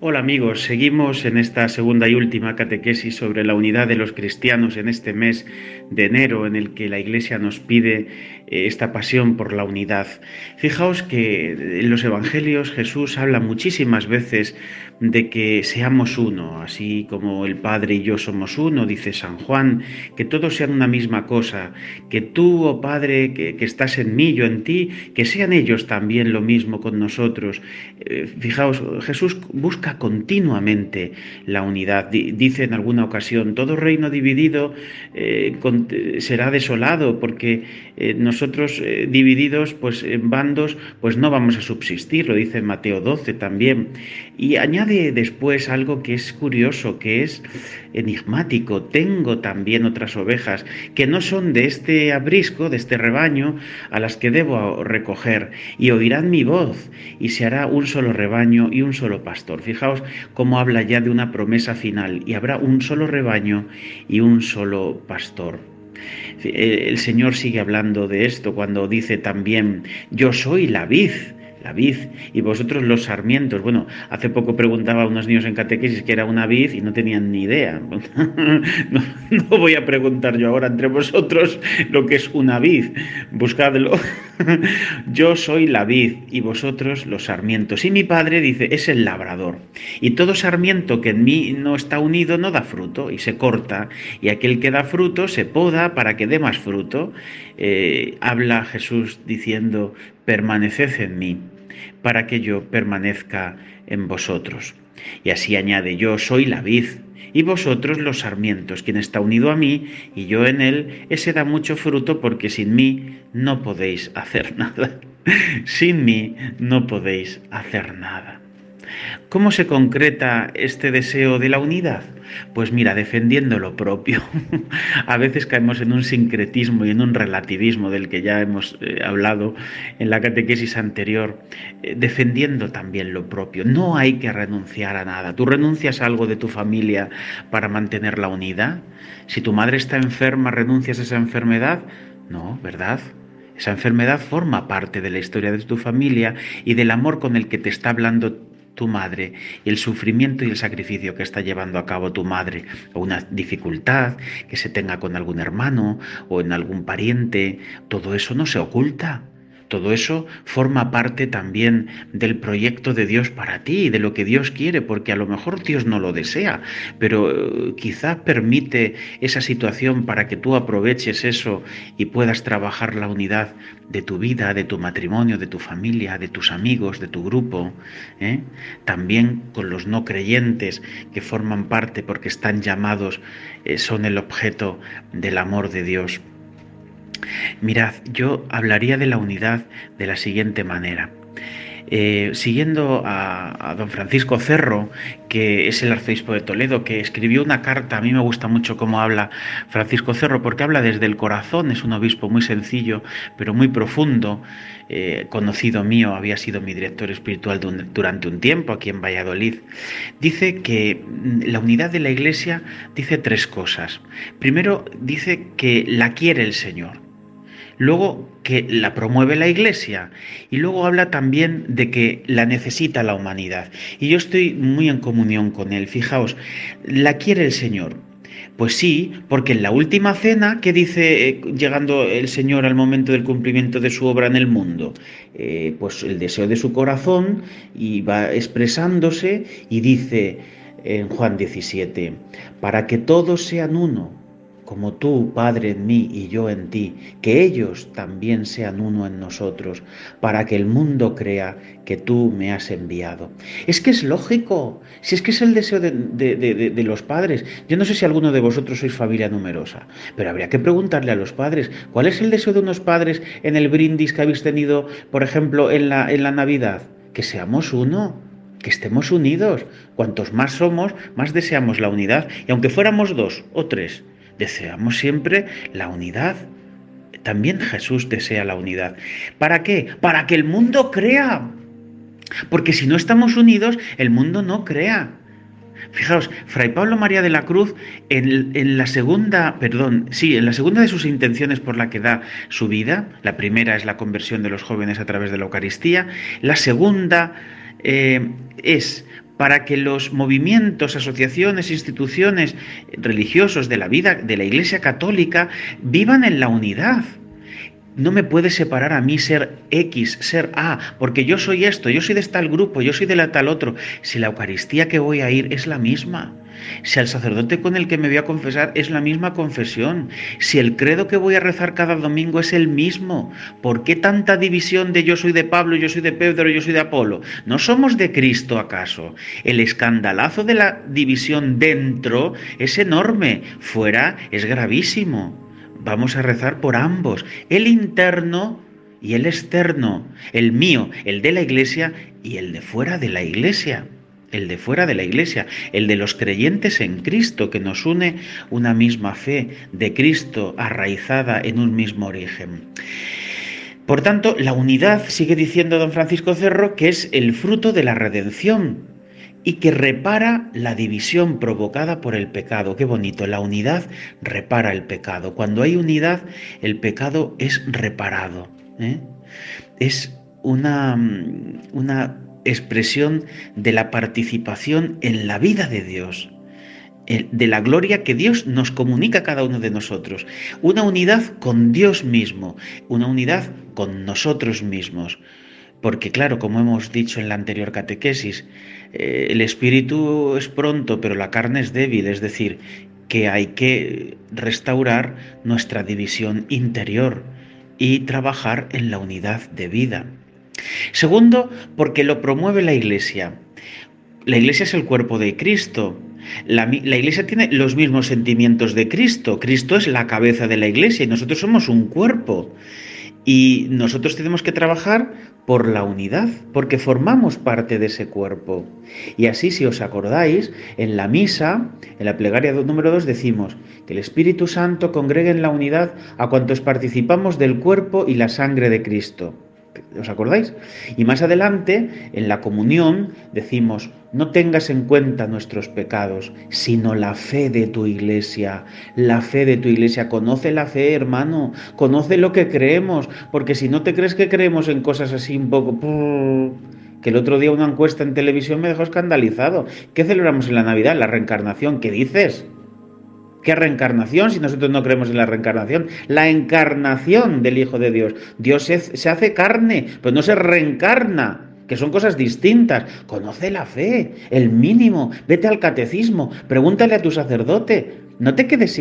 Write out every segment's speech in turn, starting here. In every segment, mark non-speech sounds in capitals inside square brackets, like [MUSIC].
Hola amigos, seguimos en esta segunda y última catequesis sobre la unidad de los cristianos en este mes de enero en el que la Iglesia nos pide esta pasión por la unidad. Fijaos que en los Evangelios Jesús habla muchísimas veces de que seamos uno, así como el Padre y yo somos uno, dice San Juan, que todos sean una misma cosa, que tú, oh Padre, que, estás en mí, yo en ti, que sean ellos también lo mismo con nosotros. Eh, fijaos, Jesús busca continuamente la unidad. Dice en alguna ocasión, todo reino dividido eh, será desolado, porque eh, nosotros divididos pues, en bandos, pues no vamos a subsistir, lo dice Mateo 12 también. Y añade después algo que es curioso, que es enigmático. Tengo también otras ovejas que no son de este abrisco, de este rebaño, a las que debo recoger, y oirán mi voz, y se hará un solo rebaño y un solo pastor. Fijaos cómo habla ya de una promesa final, y habrá un solo rebaño y un solo pastor. El Señor sigue hablando de esto cuando dice también, yo soy la vid la vid, y vosotros los sarmientos. Bueno, hace poco preguntaba a unos niños en catequesis que era una vid y no tenían ni idea. [LAUGHS] No, voy a preguntar yo ahora entre vosotros lo que es una vid. Buscadlo. [LAUGHS] Yo soy la vid y vosotros los sarmientos. Y mi padre dice, es el labrador. Y todo sarmiento que en mí no está unido no da fruto y se corta. Y aquel que da fruto se poda para que dé más fruto. Eh, habla Jesús diciendo, permaneced en mí para que yo permanezca en vosotros. Y así añade, yo soy la vid y vosotros los sarmientos, quien está unido a mí y yo en él, ese da mucho fruto porque sin mí no podéis hacer [LAUGHS] nada. sin mí no podéis hacer nada. ¿Cómo se concreta este deseo de la unidad? Pues mira, defendiendo lo propio. [LAUGHS] A veces caemos en un sincretismo y en un relativismo del que ya hemos eh, hablado en la catequesis anterior, eh, defendiendo también lo propio. No hay que renunciar a nada. ¿Tú renuncias a algo de tu familia para mantener la unidad? Si tu madre está enferma, ¿renuncias a esa enfermedad? No, ¿verdad? Esa enfermedad forma parte de la historia de tu familia y del amor con el que te está hablando tu madre el sufrimiento y el sacrificio que está llevando a cabo tu madre o una dificultad que se tenga con algún hermano o en algún pariente, todo eso no se oculta. Todo eso forma parte también del proyecto de Dios para ti, de lo que Dios quiere, porque a lo mejor Dios no lo desea, pero eh, quizá permite esa situación para que tú aproveches eso y puedas trabajar la unidad de tu vida, de tu matrimonio, de tu familia, de tus amigos, de tu grupo, ¿eh? también con los no creyentes que forman parte porque están llamados, eh, son el objeto del amor de Dios. Mirad, yo hablaría de la unidad de la siguiente manera. Eh, siguiendo a, don Francisco Cerro, que es el arzobispo de Toledo, que escribió una carta, a mí me gusta mucho cómo habla Francisco Cerro, porque habla desde el corazón, es un obispo muy sencillo, pero muy profundo, eh, conocido mío, había sido mi director espiritual durante un tiempo aquí en Valladolid. Dice que la unidad de la Iglesia dice tres cosas. Primero, dice que la quiere el Señor luego que la promueve la Iglesia y luego habla también de que la necesita la humanidad. Y yo estoy muy en comunión con él. Fijaos, la quiere el Señor. Pues sí, porque en la última cena, ¿qué dice eh, llegando el Señor al momento del cumplimiento de su obra en el mundo? Eh, pues el deseo de su corazón y va expresándose y dice en Juan 17, para que todos sean uno como tú, Padre, en mí y yo en ti, que ellos también sean uno en nosotros, para que el mundo crea que tú me has enviado. Es que es lógico, si es que es el deseo de, los padres. Yo no sé si alguno de vosotros sois familia numerosa, pero habría que preguntarle a los padres, ¿cuál es el deseo de unos padres en el brindis que habéis tenido, por ejemplo, en la, en la Navidad? Que seamos uno que estemos unidos. Cuantos más somos, más deseamos la unidad. Y aunque fuéramos dos o tres, Deseamos siempre la unidad. También Jesús desea la unidad. ¿Para qué? Para que el mundo crea. Porque si no estamos unidos, el mundo no crea. Fijaos, Fray Pablo María de la Cruz, en, la segunda, perdón, sí, en la segunda de sus intenciones por la que da su vida, la primera es la conversión de los jóvenes a través de la Eucaristía, la segunda eh, es para que los movimientos, asociaciones, instituciones religiosos de la vida de la Iglesia Católica vivan en la unidad. No me puede separar a mí ser X, ser A, porque yo soy esto, yo soy de tal grupo, yo soy de la tal otro. Si la Eucaristía que voy a ir es la misma, si al sacerdote con el que me voy a confesar es la misma confesión, si el credo que voy a rezar cada domingo es el mismo, ¿por qué tanta división de yo soy de Pablo, yo soy de Pedro, yo soy de Apolo? ¿No somos de Cristo acaso? El escandalazo de la división dentro es enorme, fuera es gravísimo. Vamos a rezar por ambos, el interno y el externo, el mío, el de la iglesia y el de fuera de la iglesia, el de fuera de la iglesia, el de los creyentes en Cristo, que nos une una misma fe de Cristo arraizada en un mismo origen. Por tanto, la unidad, sigue diciendo don Francisco Cerro, que es el fruto de la redención, y que repara la división provocada por el pecado. Qué bonito, la unidad repara el pecado. Cuando hay unidad, el pecado es reparado. ¿eh? Es una, una expresión de la participación en la vida de Dios de la gloria que Dios nos comunica a cada uno de nosotros. Una unidad con Dios mismo, una unidad con nosotros mismos. Porque claro, como hemos dicho en la anterior catequesis, eh, el espíritu es pronto, pero la carne es débil, es decir, que hay que restaurar nuestra división interior y trabajar en la unidad de vida. Segundo, porque lo promueve la Iglesia. La Iglesia es el cuerpo de Cristo. La, Iglesia tiene los mismos sentimientos de Cristo. Cristo es la cabeza de la Iglesia y nosotros somos un cuerpo. Y nosotros tenemos que trabajar por la unidad, porque formamos parte de ese cuerpo. Y así, si os acordáis, en la misa, en la plegaria número 2, decimos que el Espíritu Santo congregue en la unidad a cuantos participamos del cuerpo y la sangre de Cristo. ¿Os acordáis? Y más adelante, en la comunión, decimos, no tengas en cuenta nuestros pecados, sino la fe de tu iglesia. La fe de tu iglesia. Conoce la fe, hermano. Conoce lo que creemos. Porque si no te crees que creemos en cosas así un poco... Que el otro día una encuesta en televisión me dejó escandalizado. ¿Qué celebramos en la Navidad? La reencarnación. ¿Qué dices? ¿Qué reencarnación si nosotros no creemos en la reencarnación? La encarnación del Hijo de Dios. Dios se, hace carne, pero no se reencarna que son cosas distintas. Conoce la fe, el mínimo. Vete al catecismo, pregúntale a tu sacerdote. No te quedes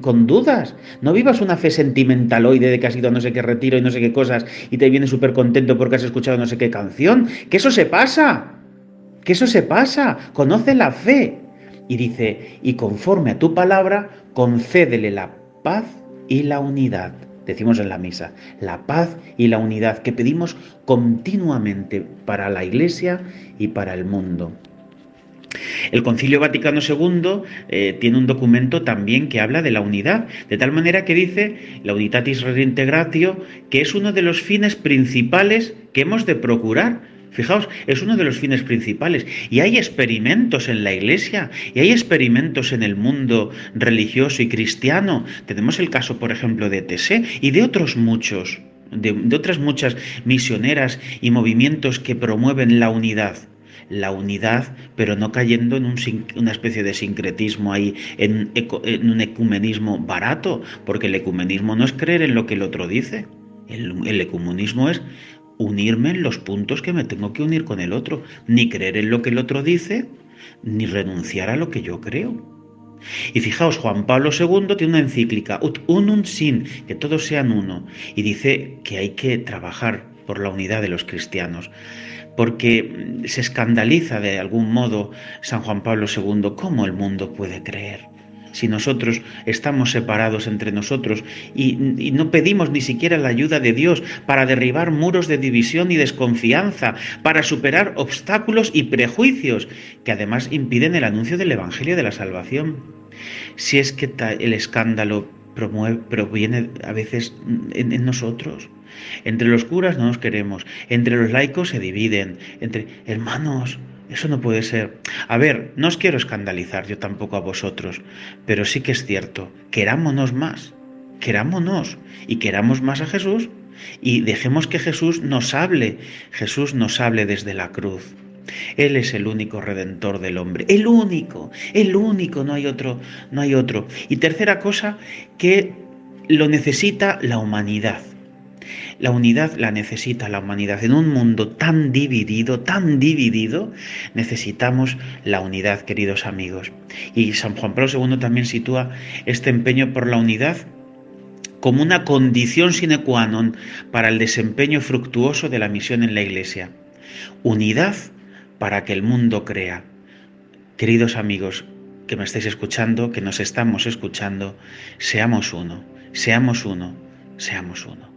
con dudas. No vivas una fe sentimentaloide de que has ido a no sé qué retiro y no sé qué cosas y te vienes súper contento porque has escuchado no sé qué canción. Que eso se pasa. Que eso se pasa. Conoce la fe. Y dice, y conforme a tu palabra, concédele la paz y la unidad. Decimos en la misa, la paz y la unidad que pedimos continuamente para la Iglesia y para el mundo. El Concilio Vaticano II eh, tiene un documento también que habla de la unidad, de tal manera que dice la Unitatis Redintegratio, que es uno de los fines principales que hemos de procurar Fijaos, es uno de los fines principales. Y hay experimentos en la iglesia, y hay experimentos en el mundo religioso y cristiano. Tenemos el caso, por ejemplo, de Tessé y de otros muchos, de, otras muchas misioneras y movimientos que promueven la unidad la unidad, pero no cayendo en una especie de sincretismo ahí, en, un ecumenismo barato, porque el ecumenismo no es creer en lo que el otro dice. El ecumenismo es unirme en los puntos que me tengo que unir con el otro, ni creer en lo que el otro dice, ni renunciar a lo que yo creo. Y fijaos, Juan Pablo II tiene una encíclica, Ut unum sin, que todos sean uno, y dice que hay que trabajar por la unidad de los cristianos, porque se escandaliza de algún modo San Juan Pablo II cómo el mundo puede creer si nosotros estamos separados entre nosotros y, no pedimos ni siquiera la ayuda de Dios para derribar muros de división y desconfianza, para superar obstáculos y prejuicios que además impiden el anuncio del Evangelio de la Salvación. Si es que el escándalo proviene a veces en nosotros. Entre los curas no nos queremos, entre los laicos se dividen, entre hermanos, eso no puede ser. A ver, no os quiero escandalizar yo tampoco a vosotros, pero sí que es cierto, querámonos más, querámonos y queramos más a Jesús y dejemos que Jesús nos hable, Jesús nos hable desde la cruz. Él es el único redentor del hombre, el único, el único, no hay otro, no hay otro. Y tercera cosa, que lo necesita la humanidad. La unidad la necesita la humanidad. En un mundo tan dividido, tan dividido, necesitamos la unidad, queridos amigos. Y San Juan Pablo II también sitúa este empeño por la unidad como una condición sine qua non para el desempeño fructuoso de la misión en la Iglesia. Unidad para que el mundo crea. Queridos amigos que me estáis escuchando, que nos estamos escuchando, seamos uno, seamos uno, seamos uno.